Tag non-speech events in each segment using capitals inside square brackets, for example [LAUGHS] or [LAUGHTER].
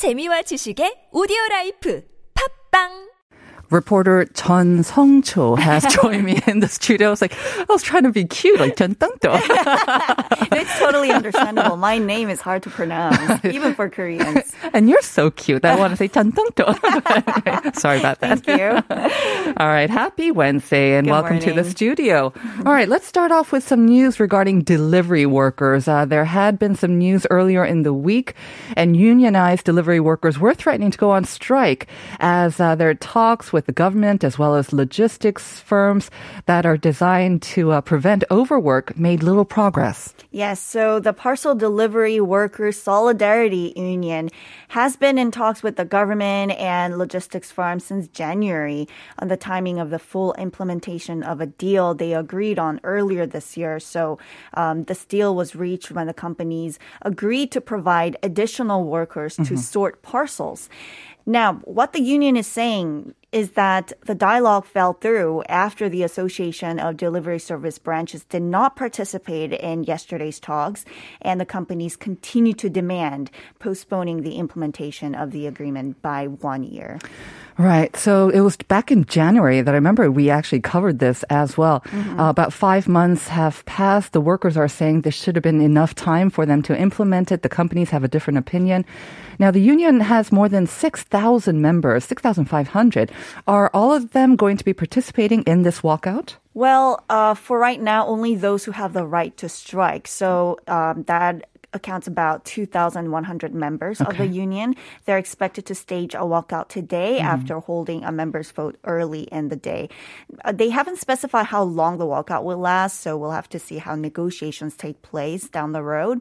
재미와 지식의 오디오 라이프. 팝빵 reporter Chun Song Cho has [LAUGHS] joined me in the studio. I was like, I was trying to be cute, like Chun Tang [LAUGHS] It's totally understandable. My name is hard to pronounce, [LAUGHS] even for Koreans. And you're so cute. I want to say Chun Tang Sorry about that. Thank you. All right. Happy Wednesday and Good welcome to the studio. All right. Let's start off with some news regarding delivery workers. Uh, there had been some news earlier in the week and unionized delivery workers were threatening to go on strike as uh, there are talks with the government as well as logistics firms that are designed to uh, prevent overwork made little progress. Yes, so the Parcel Delivery Workers Solidarity Union has been in talks with the government and logistics firms since January on the timing of the full implementation of a deal they agreed on earlier this year. So um, this deal was reached when the companies agreed to provide additional workers to sort parcels. Now, what the union is saying is that the dialogue fell through after the Association of Delivery Service Branches did not participate in yesterday's talks, and the companies continue to demand postponing the implementation of the agreement by one year. Right. So it was back in January that I remember we actually covered this as well. Uh, about five months have passed. The workers are saying this should have been enough time for them to implement it. The companies have a different opinion. Now, the union has more than 6,000 members, 6,500. Are all of them going to be participating in this walkout? Well, uh, for right now, only those who have the right to strike. So um, that accounts about 2,100 members of the union. They're expected to stage a walkout today after holding a members vote early in the day. Uh, they haven't specified how long the walkout will last, so we'll have to see how negotiations take place down the road.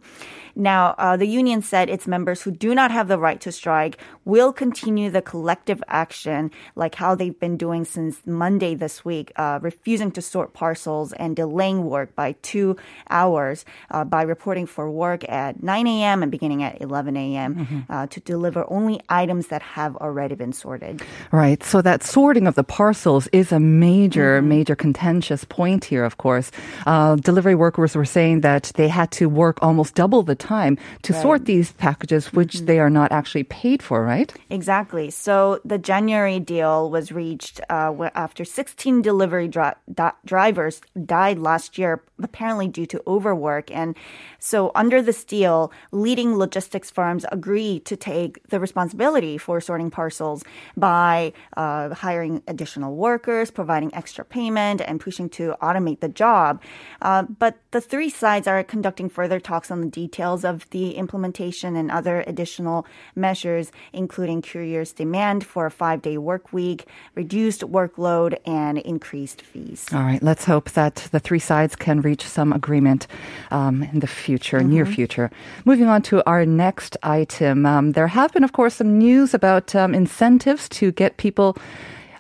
Now, uh, the union said its members who do not have the right to strike will continue the collective action like how they've been doing since Monday this week, uh, refusing to sort parcels and delaying work by two hours uh, by reporting for work at 9 a.m. and beginning at 11 a.m. Uh, to deliver only items that have already been sorted. Right. So that sorting of the parcels is a major, major contentious point here, of course. Uh, delivery workers were saying that they had to work almost double the time to sort these packages, which they are not actually paid for, right? Exactly. So the January deal was reached uh, after 16 delivery dri- di- drivers died last year, apparently due to overwork. And so under this deal, leading logistics firms agreed to take the responsibility for sorting parcels by uh, hiring additional workers, providing extra payment, and pushing to automate the job. Uh, but the three sides are conducting further talks on the details of the implementation and other additional measures, including couriers' demand for a five day work week, reduced workload, and increased fees. All right. Let's hope that the three sides can reach some agreement um, in the future, near future. Moving on to our next item. Um, there have been, of course, some news about um, incentives to get people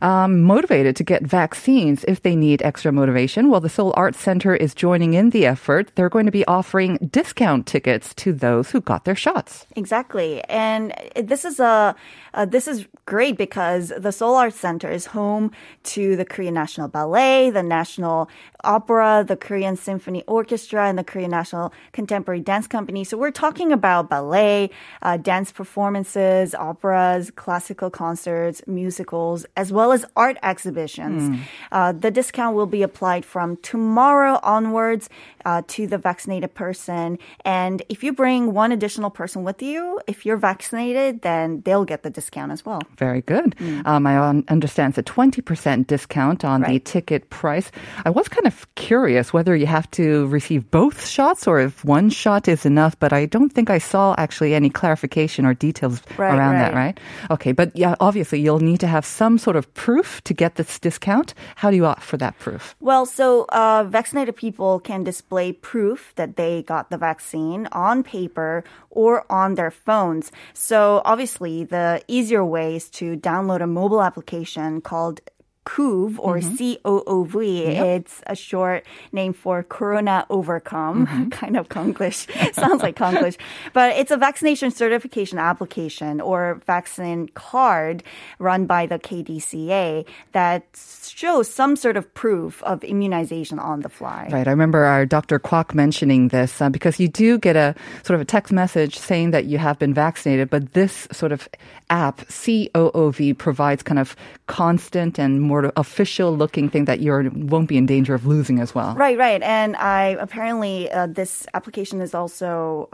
um, motivated to get vaccines if they need extra motivation. Well, the Seoul Arts Center is joining in the effort. They're going to be offering discount tickets to those who got their shots. Exactly, and this is a uh, this is great because the Seoul Arts Center is home to the Korean National Ballet, the National Opera, the Korean Symphony Orchestra, and the Korean National Contemporary Dance Company. So we're talking about ballet, uh, dance performances, operas, classical concerts, musicals, as well as art exhibitions. Uh, the discount will be applied from tomorrow onwards uh, to the vaccinated person, and if you bring one additional person with you, if you're vaccinated, then they'll get the discount as well. Very good. Um, I understand it's a 20% discount on the ticket price. I was kind of curious whether you have to receive both shots or if one shot is enough, but I don't think I saw actually any clarification or details Right, around that, right. right? Okay, but yeah, obviously you'll need to have some sort of proof to get this discount. How do you opt for that proof? Well, so uh, vaccinated people can display proof that they got the vaccine on paper or on their phones. So obviously, the easier ways to download a mobile application called COOV or C-O-O-V. It's a short name for Corona Overcome, [LAUGHS] kind of Konglish. [LAUGHS] Sounds like Konglish. But it's a vaccination certification application or vaccine card run by the KDCA that shows some sort of proof of immunization on the fly. Right. I remember our Dr. Kwok mentioning this uh, because you do get a sort of a text message saying that you have been vaccinated, but this sort of app, COOV, provides kind of constant and more official looking thing that you won't be in danger of losing as well. Right, right. And I apparently uh, this application is also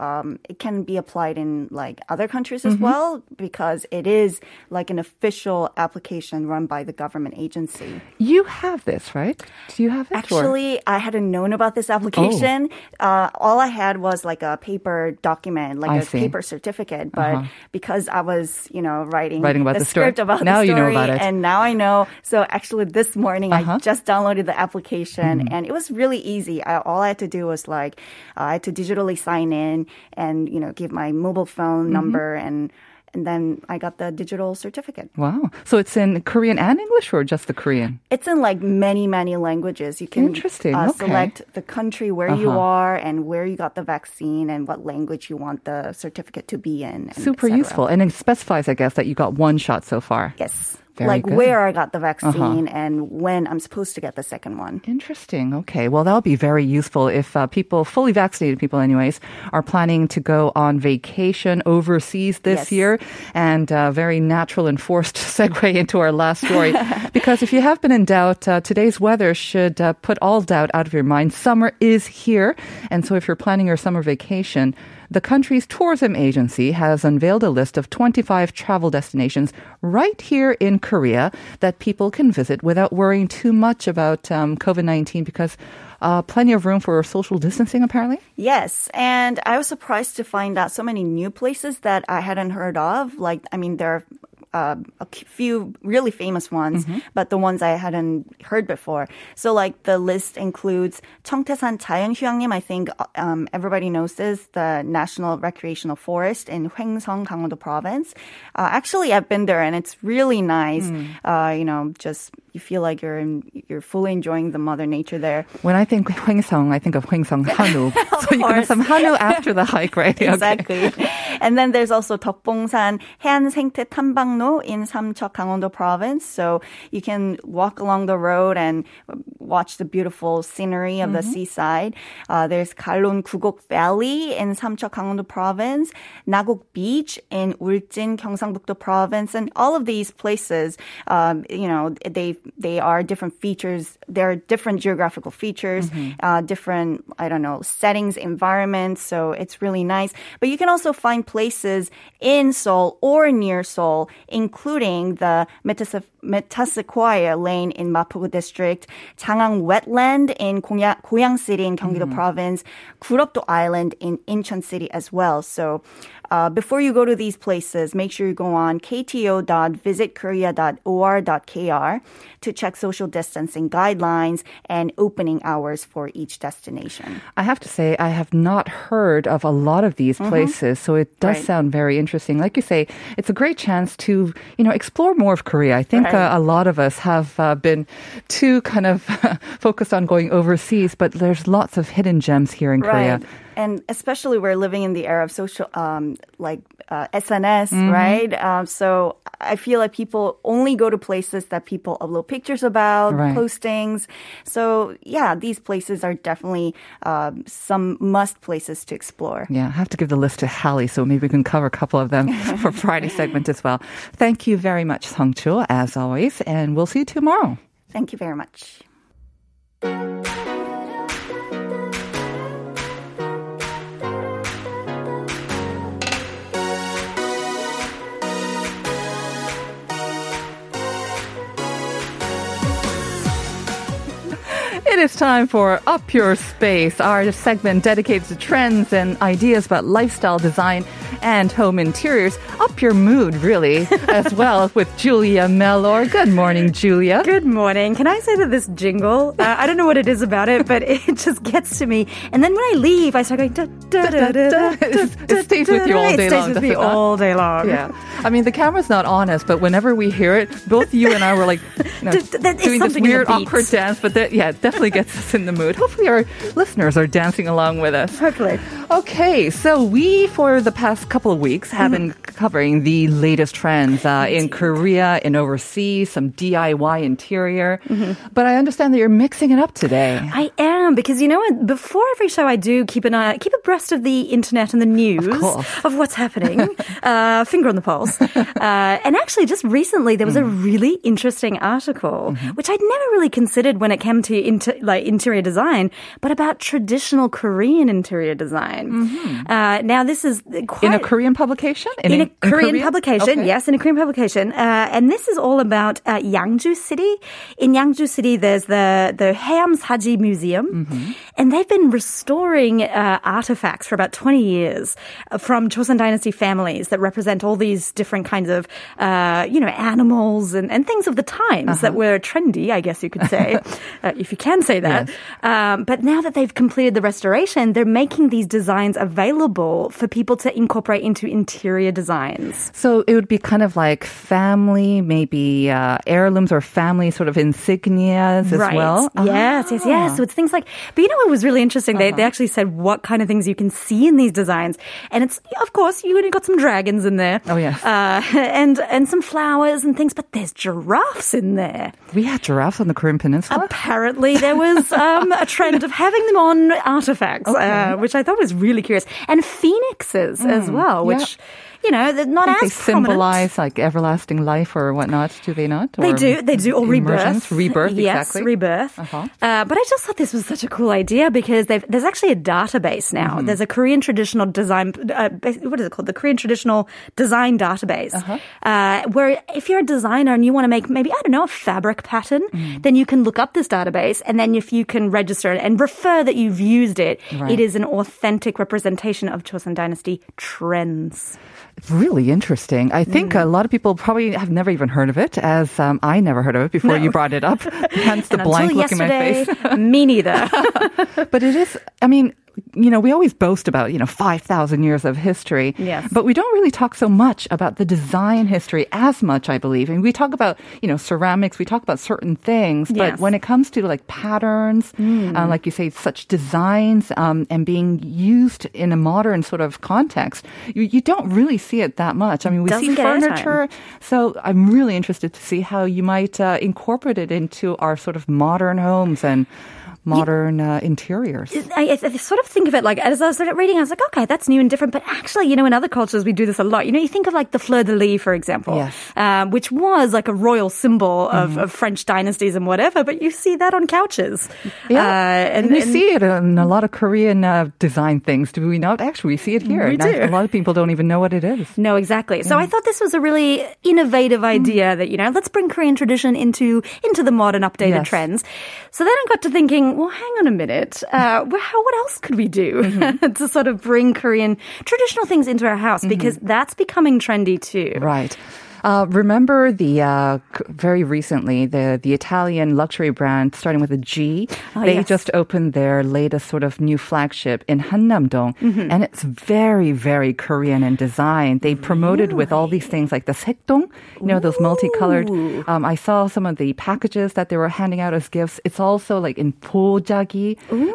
um, it can be applied in like other countries as well because it is like an official application run by the government agency. You have this, right? Do you have it? or- Actually, I hadn't known about this application. Uh, all I had was like a paper document, like I a see. paper certificate. But because I was, you know, writing, Writing about the story. script about Now the you know story, about it. and now I know. So actually, this morning Uh-huh. I just downloaded the application, Mm-hmm. and it was really easy. I, all I had to do was like uh, I had to digitally sign in and you know give my mobile phone Mm-hmm. number and. And then I got the digital certificate. Wow. So it's in Korean and English or just the Korean? It's in like many, many languages. You can Interesting, Uh, okay. select the country where you Uh-huh. are and where you got the vaccine and what language you want the certificate to be in. Super useful. And it specifies, I guess, that you got one shot so far. Yes. Very like good. Uh-huh. where I got the vaccine and when I'm supposed to get the second one. Interesting. Okay. Well, that'll be very useful if uh, people, fully vaccinated people, anyways, are planning to go on vacation overseas this Yes. year. And uh, very natural and forced [LAUGHS] segue into our last story. [LAUGHS] because if you have been in doubt, uh, today's weather should uh, put all doubt out of your mind. Summer is here. And so if you're planning your summer vacation, the country's tourism agency has unveiled a list of 25 travel destinations right here in Korea that people can visit without worrying too much about um, COVID 19 because uh, plenty of room for social distancing, apparently. Yes, and I was surprised to find out so many new places that I hadn't heard of. Like, I mean, there are uh, a few really famous ones, mm-hmm. but the ones I hadn't heard before. So like the list includes Cheongtaesan 자연휴양림. I think um, everybody knows this, the National Recreational Forest in Hoengseong, Gangwon-do Province. Uh, actually, I've been there and it's really nice. Mm. Uh, you know, just you feel like you're in, you're fully enjoying the mother nature there. When I think Hoengseong, I think of Hoengseong Hanu. [LAUGHS] so you course. can have some Hanu after the hike, right? [LAUGHS] exactly. Okay. And then there's also 덕봉산 해안생태 탐방로 in Samcheok, Gangwon-do province. So you can walk along the road and watch the beautiful scenery of mm-hmm. the seaside. Uh, there's Kalun Gugok Valley in Samcheok, Gangwon-do province, Naguk Beach in Uljin, Gyeongsangbuk-do province, and all of these places, um, you know, they they are different features. There are different geographical features, uh, different I don't know settings, environments. So it's really nice. But you can also find places in Seoul or near Seoul, including the Metasequoia Lane in Mapogu District, Janghang Wetland in Goyang, Goyang City in Gyeonggi-do Province, Kuropdo Island in Incheon City as well. So uh, before you go to these places, make sure you go on kto.visitkorea.or.kr to check social distancing guidelines and opening hours for each destination. I have to say, I have not heard of a lot of these places, so it does Right. sound very interesting. Like you say, it's a great chance to, you know, explore more of Korea. I think Right. uh, a lot of us have uh, been too kind of [LAUGHS] focused on going overseas, but there's lots of hidden gems here in Korea. And especially we're living in the era of social, um, like uh, SNS, Mm-hmm. right? Um, so I feel like people only go to places that people upload pictures about, Right. postings. So yeah, these places are definitely um, some must places to explore. Yeah, I have to give the list to Hallie, so maybe we can cover a couple of them [LAUGHS] for Friday segment as well. Thank you very much, Sung Cho, as always, and we'll see you tomorrow. Thank you very much. It is time for Up Your Space, our segment dedicated to trends and ideas about lifestyle design and home interiors. Up your mood, really, [LAUGHS] as well with Julia Mellor. Good morning, Julia. Good morning. Can I say that this jingle, uh, I don't know what it is about it, but it [LAUGHS] just gets to me. And then when I leave, I start going, da, da, da, da, da, [LAUGHS] it stays with you all day long. it stays with me does it not? all day long. Yeah. I mean, the camera's not on us, but whenever we hear it, both you and I were like, you know, Th- th- it's doing this something in the weird, awkward dance. But yeah, it definitely gets us in the mood. Hopefully, our listeners are dancing along with us. Hopefully. Okay, so we, for the past couple of weeks, have been covering the latest trends uh, in Korea, in overseas, some DIY interior. But I understand that you're mixing it up today. I am because you know what? Before every show, I do keep an eye, keep abreast of the internet and the news of what's happening. [LAUGHS] uh, finger on the pulse. Uh, and actually, just recently, there was a really interesting article which I'd never really considered when it came to inter- like interior design, but about traditional Korean interior design. Uh, now, this is quite In a Korean publication? in, a Korean Korea? publication, Okay. yes, in a Korean publication, uh, and this is all about uh, Yangju City. In Yangju City, there's the the Haeam Saji Museum, Mm-hmm. and they've been restoring uh, artifacts for about 20 years uh, from Joseon Dynasty families that represent all these different kinds of, uh, you know, animals and, and things of the times that Uh-huh. were trendy, I guess you could say, [LAUGHS] uh, if you can say that. Um, but now that they've completed the restoration, they're making these designs available for people to incorporate into interior designs. So it would be kind of like family, maybe uh, heirlooms or family sort of insignias as right. well. Yes, yes, yes. So it's things like, but you know what was really interesting? They, they actually said what kind of things you can see in these designs. And it's, of course, you got some dragons in there. Oh, yes. Uh, [LAUGHS] and, and some flowers and things, but there's giraffes in there. We had giraffes on the Korean Peninsula. Apparently, there [LAUGHS] was um, a trend of having them on artifacts, uh, which I thought was really curious, and phoenixes as well, which you know they're not as they prominent. symbolize like everlasting life or whatnot, do they not? They Or do, they do, or rebirth. Rebirth, yes, exactly. rebirth. Uh-huh. Uh, but I just thought this was such a cool idea because they've, there's actually a database now. Mm-hmm. There's a Korean traditional design, uh, what is it called? The Korean traditional design database, Uh-huh. uh, where if you're a designer and you want to make maybe I don't know a fabric pattern, Mm. then you can look up this database, and then if you can register it and refer that you've used it, Right. it is an authentic representation of Joseon Dynasty trends. It's really interesting. I think Mm. a lot of people probably have never even heard of it, as um, I never heard of it before you brought it up. [LAUGHS] Hence the blank look in my face. me neither. [LAUGHS] but it is, I mean, you know, we always boast about, you know, 5,000 years of history. Yes. But we don't really talk so much about the design history as much, I believe. And we talk about, you know, ceramics, we talk about certain things. But Yes. Hmm. when it comes to like patterns, uh, like you say, such designs um, and being used in a modern sort of context, you, you don't really see it that much. I mean, we see Doesn't airtime. furniture. So I'm really interested to see how you might uh, incorporate it into our sort of modern homes and modern uh, interiors. I, I sort of think of it like as I was reading, I was like, okay, that's new and different. But actually, you know, in other cultures, we do this a lot. You know, you think of like the fleur de lis, for example, Yes. um, which was like a royal symbol of, of French dynasties and whatever. But you see that on couches. Yeah, Uh, and, we see it in a lot of Korean uh, design things. Do we not? Actually, we see it here. We do. A lot of people don't even know what it is. No, exactly. So I thought this was a really innovative idea that, you know, let's bring Korean tradition into into the modern updated Yes. trends. So then I got to thinking, well, hang on a minute. Uh, how, what else could we do mm-hmm. [LAUGHS] to sort of bring Korean traditional things into our house? Mm-hmm. Because that's becoming trendy too. Right. Uh, remember the uh, very recently the the Italian luxury brand starting with a G. Oh, they yes. just opened their latest sort of new flagship in Hannam-dong, Mm-hmm. and it's very very Korean in design. They promoted with all these things like the sekdong, you know, those multicolored. Um, I saw some of the packages that they were handing out as gifts. It's also like in pojagi,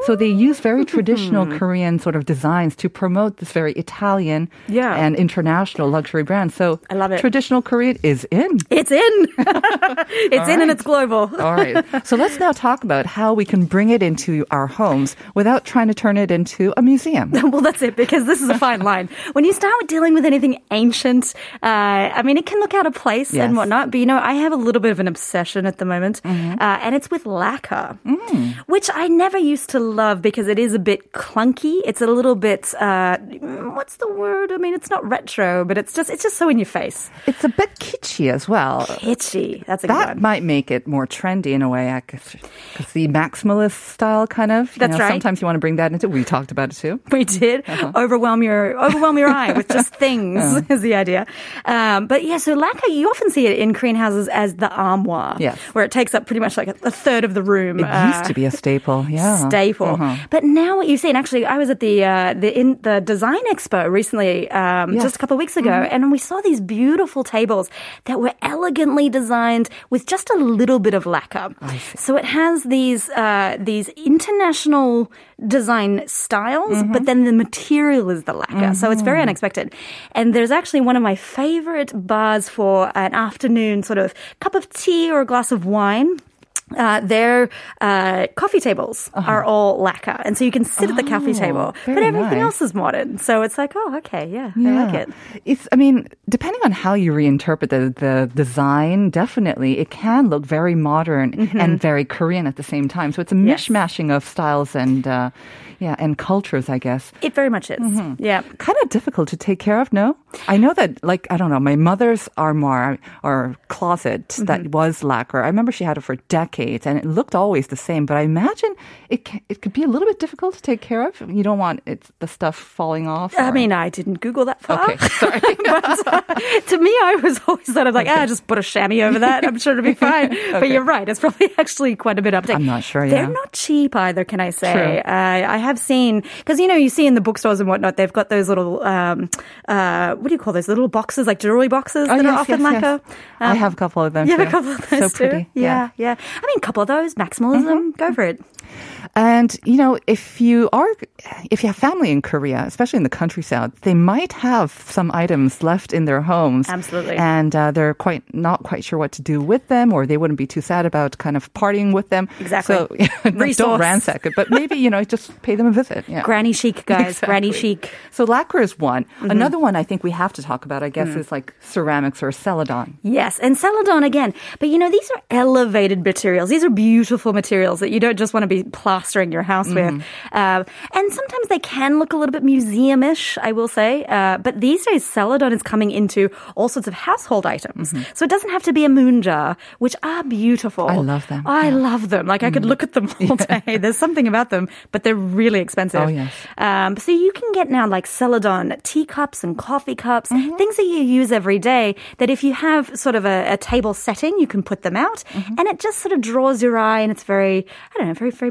so they use very traditional Korean sort of designs to promote this very Italian Yeah. and international luxury brand. So I love it. Traditional Korean is in. It's in. [LAUGHS] it's in and it's global. [LAUGHS] All right. So let's now talk about how we can bring it into our homes without trying to turn it into a museum. [LAUGHS] well, that's it, because this is a fine line. When you start dealing with anything ancient, uh, I mean, it can look out of place Yes. and whatnot, but you know, I have a little bit of an obsession at the moment, Mm-hmm. uh, and it's with lacquer, Mm. which I never used to love because it is a bit clunky. It's a little bit, uh, what's the word? I mean, it's not retro, but it's just, it's just so in your face. It's a bit kitschy as well. Kitschy. That's a good That might make it more trendy in a way, because the maximalist style kind of. That's know, right. Sometimes you want to bring that into. We talked about it too. [LAUGHS] We did Uh-huh. overwhelm your overwhelm your eye with just [LAUGHS] things [LAUGHS] is the idea. Um, but yeah, so lacquer you often see it in Korean houses as the armoire, Yes. where it takes up pretty much like a, third of the room. It uh, used to be a staple. Yeah. staple. Uh-huh. But now what you see, and actually, I was at the uh, the in the design expo recently, um, Yes. Mm-hmm. just a couple of weeks ago, and we saw these beautiful tables that were elegantly designed with just a little bit of lacquer. So it has these uh, these international design styles, Mm-hmm. but then the material is the lacquer. So it's very unexpected. And there's actually one of my favorite bars for an afternoon sort of cup of tea or a glass of wine. Uh, their uh, coffee tables are all lacquer, and so you can sit at the coffee Uh-huh. Oh, table. But everything nice. else is modern, so it's like, oh, okay, yeah, I like it. It's, I mean, depending on how you reinterpret the, the design, definitely it can look very modern and very Korean at the same time. So it's a Mm-hmm. Yes. mishmashing of styles and, uh, yeah, and cultures, I guess. It very much is. Mm-hmm. Yeah. Kind of difficult to take care of, no? I know that, like, I don't know, my mother's armoire or closet Mm-hmm. that was lacquer. I remember she had it for decades and it looked always the same, but I imagine it, ca- it could be a little bit difficult to take care of. You don't want it, the stuff falling off. I mean, I didn't Google that far. Okay, [LAUGHS] sorry. but uh, to me, I was always sort of like, ah, just put a chamois over that. I'm sure it'll be [LAUGHS] fine. But you're right. It's probably [LAUGHS] actually quite a bit up I'm not sure, yeah. They're not cheap either, can I say? True. Uh, I have seen, because, you know, you see in the bookstores and whatnot, they've got those little, um, uh, what do you call those? Little boxes, like jewelry boxes Oh, that are yes, often yes, yes. lacquer. I Um, have a couple of them. You have a couple of those so too? pretty. Yeah, yeah. I mean, a couple of those, maximalism, go for it. And you know, if you are, if you have family in Korea, especially in the countryside, they might have some items left in their homes. Absolutely. And uh, they're quite not quite sure what to do with them, or they wouldn't be too sad about kind of partying with them. Exactly. So [LAUGHS] don't [LAUGHS] ransack it, but maybe you know, just pay them a visit. Yeah. Granny chic, guys. Granny chic. So lacquer is one. Mm-hmm. Another one I think we have to talk about, I Mm. guess, is like ceramics or celadon. Yes, and celadon again. But you know, these are elevated materials. These are beautiful materials that you don't just want to be plastering your house with. Uh, and sometimes they can look a little bit museum-ish, I will say. Uh, but these days, celadon is coming into all sorts of household items. So it doesn't have to be a moon jar, which are beautiful. I love them. I love them. Like I could look at them [LAUGHS] all day. There's something about them, but they're really expensive. Oh, yes. Um, so you can get now like celadon teacups and coffee cups, Mm-hmm. things that you use every day. That if you have sort of a, a table setting, you can put them out, Mm-hmm. and it just sort of draws your eye, and it's very, I don't know, very very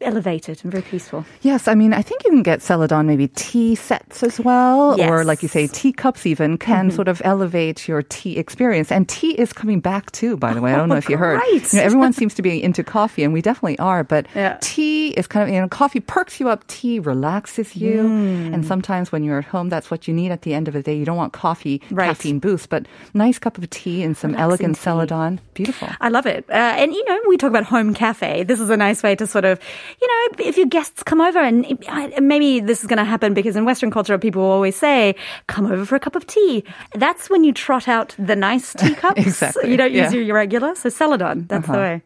elevated and very peaceful. Yes, I mean, I think you can get celadon maybe tea sets as well, or like you say, Yes. teacups even can sort of elevate your tea experience. And tea is coming back too, by the way. I don't know if you heard. You know, everyone seems to be into coffee, and we definitely are. But Yeah. tea is kind of you know, coffee perks you up. Tea relaxes you, Mm. and sometimes when you're at home, that's what you need at the end of the day. You don't want coffee Right. caffeine boost, but nice cup of tea and some Relaxing elegant tea. celadon, beautiful. I love it. Uh, and, you know, we talk about home cafe. This is a nice way to sort of, you know, if your guests come over and maybe this is going to happen because in Western culture, people always say, come over for a cup of tea. That's when you trot out the nice teacups. [LAUGHS] Exactly, You don't use yeah. your regular. So celadon, that's the uh-huh. way.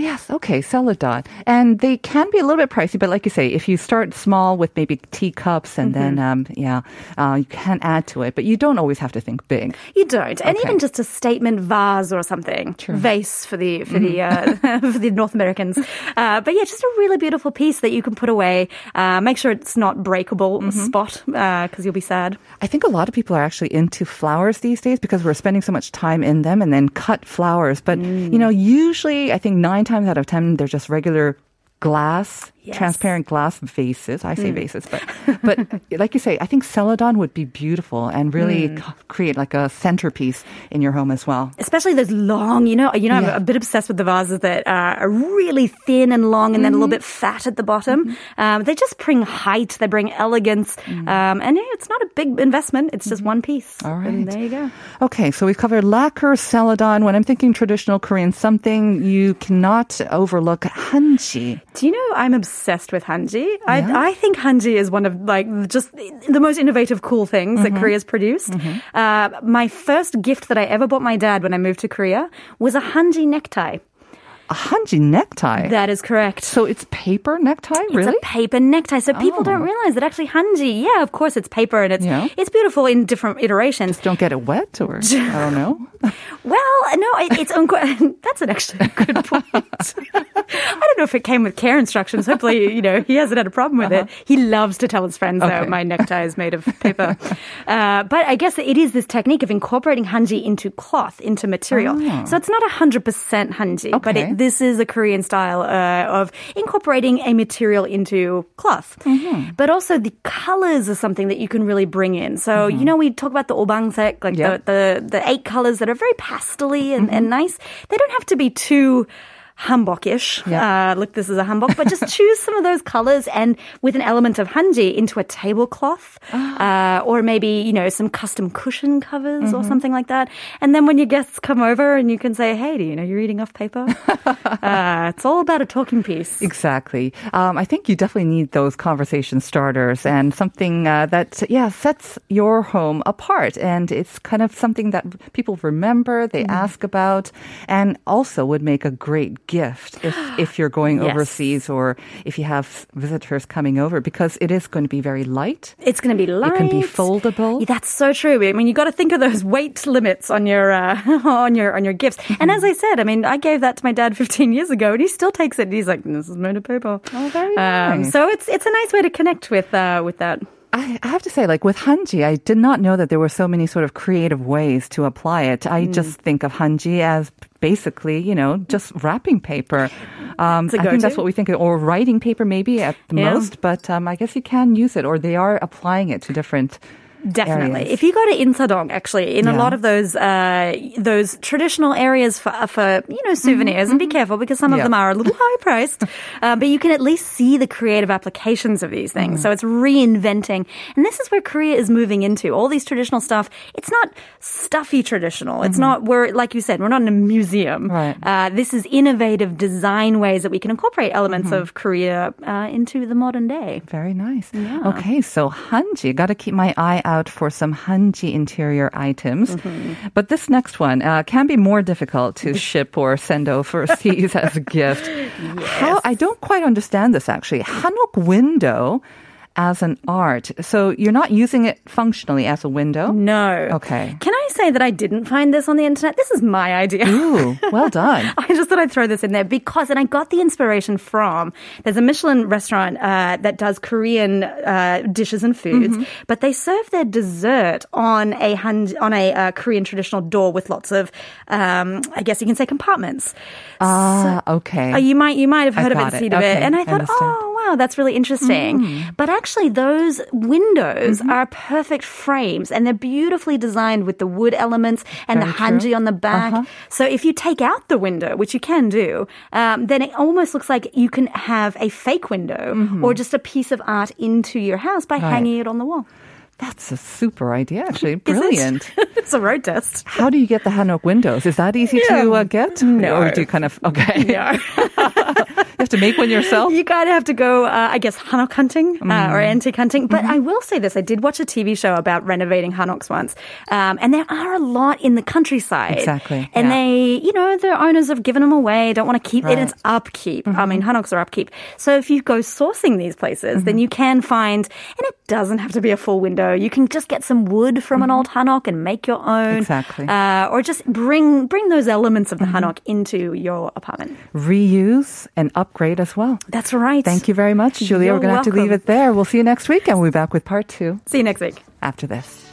Yes, okay, celadon. And they can be a little bit pricey, but like you say, if you start small with maybe teacups and then, um, yeah, uh, you can add to it, but you don't always have to think big. You don't, and even just a statement vase or something, vase for the for the uh, [LAUGHS] for the North Americans. Uh, but yeah, just a really beautiful piece that you can put away. Uh, make sure it's not breakable spot because you'll be sad. I think a lot of people are actually into flowers these days because we're spending so much time in them and then cut flowers. But, you know, usually I think nine times out of 10, they're just regular glass, Yes. transparent glass vases. I say vases, but, [LAUGHS] but like you say, I think celadon would be beautiful and really c- create like a centerpiece in your home as well. Especially those long, you know, you know, Yeah. I'm a bit obsessed with the vases that uh, are really thin and long, and then a little Mm-hmm. bit fat at the bottom. Um, they just bring height, they bring elegance, um, and yeah, it's not a big investment. It's just one piece. Mm-hmm. And there you go. Okay, so we've covered lacquer, celadon. When I'm thinking traditional Korean, something you cannot overlook, hanji. Do you know I'm obsessed with hanji? Yeah? I, I think hanji is one of like just the most innovative, cool things Mm-hmm. that Korea's produced. Uh, my first gift that I ever bought my dad when I moved to Korea was a hanji necktie. A hanji necktie. That is correct. so it's paper necktie, really? It's a paper necktie. So people don't Oh. realize that actually hanji, yeah, of course it's paper and it's Yeah. it's beautiful in different iterations. Don't get it wet, or I don't know. [LAUGHS] Well, no, it, it's unqu- [LAUGHS] that's an actually a good point. [LAUGHS] I don't know if it came with care instructions. Hopefully, you know, he hasn't had a problem with it. He loves to tell his friends Uh-huh. Okay. though my necktie is made of paper. uh, but I guess it is this technique of incorporating hanji into cloth, into material. So it's not hundred percent hanji, but Oh. It, this is a Korean style uh, of incorporating a material into cloth. Mm-hmm. But also the colors are something that you can really bring in. So you know, we talk about the obangsek, like Mm-hmm. Yep. the, the the eight colors that are very pastely and, and Mm-hmm. nice. They don't have to be too hanbokish. Yeah. Uh, look, this is a hanbok, but just [LAUGHS] choose some of those colors and with an element of hanji into a tablecloth, Ah. uh, or maybe you know some custom cushion covers Mm-hmm. or something like that. And then when your guests come over and you can say, "Hey, do you know you're eating off paper?" [LAUGHS] uh, it's all about a talking piece. Exactly. Um, I think you definitely need those conversation starters and something uh, that, yeah, sets your home apart. And it's kind of something that people remember, they Mm-hmm. ask about, and also would make a great gift if, if you're going [GASPS] Yes. overseas or if you have visitors coming over because it is going to be very light. It's going to be light. It can be foldable. Yeah, That's so true. I mean, you got to think of those weight limits on your uh, [LAUGHS] on your on your gifts. And as I said, I mean, I gave that to my dad [LAUGHS] 15 years ago, and he still takes it. And he's like, "This is made of paper." Oh, very Um, nice. so it's it's a nice way to connect with uh, with that. I I have to say, like with hanji, I did not know that there were so many sort of creative ways to apply it. I Mm. just think of hanji as basically, you know, just wrapping paper. Um, I think that's what we think, of, or writing paper maybe at the Yeah. most. But um, I guess you can use it, or they are applying it to different. Definitely. areas. If you go to Insadong, actually, in a lot of those uh, those traditional areas for for you know souvenirs, and be careful because some of them are a little high priced, [LAUGHS] uh, but you can at least see the creative applications of these things. Mm. So it's reinventing, and this is where Korea is moving into. All these traditional stuff. It's not stuffy traditional. It's not we're like you said, we're not in a museum. Mm-hmm. Right. Uh, this is innovative design ways that we can incorporate elements Mm-hmm. of Korea uh, into the modern day. Very nice. Okay, so hanji. Got to keep my eye out for some hanji interior items. Mm-hmm. But this next one uh, can be more difficult to [LAUGHS] ship or send overseas as a gift. [LAUGHS] How I don't quite understand this actually. Hanok window as an art. So you're not using it functionally as a window? No. Okay. Can I say that I didn't find this on the internet? This is my idea. Ooh, well [LAUGHS] done. I just thought I'd throw this in there because, and I got the inspiration from. There's a Michelin restaurant uh, that does Korean uh, dishes and foods, Mm-hmm. but they serve their dessert on a hand, on a uh, Korean traditional door with lots of, um, I guess you can say compartments. Ah, okay. Uh, you might you might have heard of it, it. seen of it, and I I thought, understand. oh wow, that's really interesting. But actually, those windows Mm-hmm. are perfect frames, and they're beautifully designed with the wood elements and Very the true. hanji on the back. Uh-huh. So if you take out the window, which you can do, um, then it almost looks like you can have a fake window or just a piece of art into your house by Mm-hmm. Right. hanging it on the wall. That's a super idea, actually. [LAUGHS] Is it? Brilliant. [LAUGHS] it's a road test. How do you get the Hanok windows? Is that easy to uh, get? No. Or do you kind of, okay. [LAUGHS] Yeah. you have to make one yourself? You kind of have to go, uh, I guess, hanok hunting uh, Mm-hmm. or antique hunting. But I will say this: I did watch a TV show about renovating hanoks once, um, and there are a lot in the countryside. Exactly, and yeah. they, you know, the owners have given them away. Don't want to keep it. Right. Mm-hmm. It's upkeep. I mean, hanoks are upkeep. So if you go sourcing these places, then Mm-hmm. you can find, and it doesn't have to be a full window. You can just get some wood from an old hanok and make your own. Mm-hmm. Exactly. Uh, or just bring bring those elements of the Mm-hmm. hanok into your apartment. Reuse and upgrade as well. That's right. Thank you very much, Julia. You're We're going to have to leave it there. We'll see you next week, and we'll be back with part two See you next week. after this.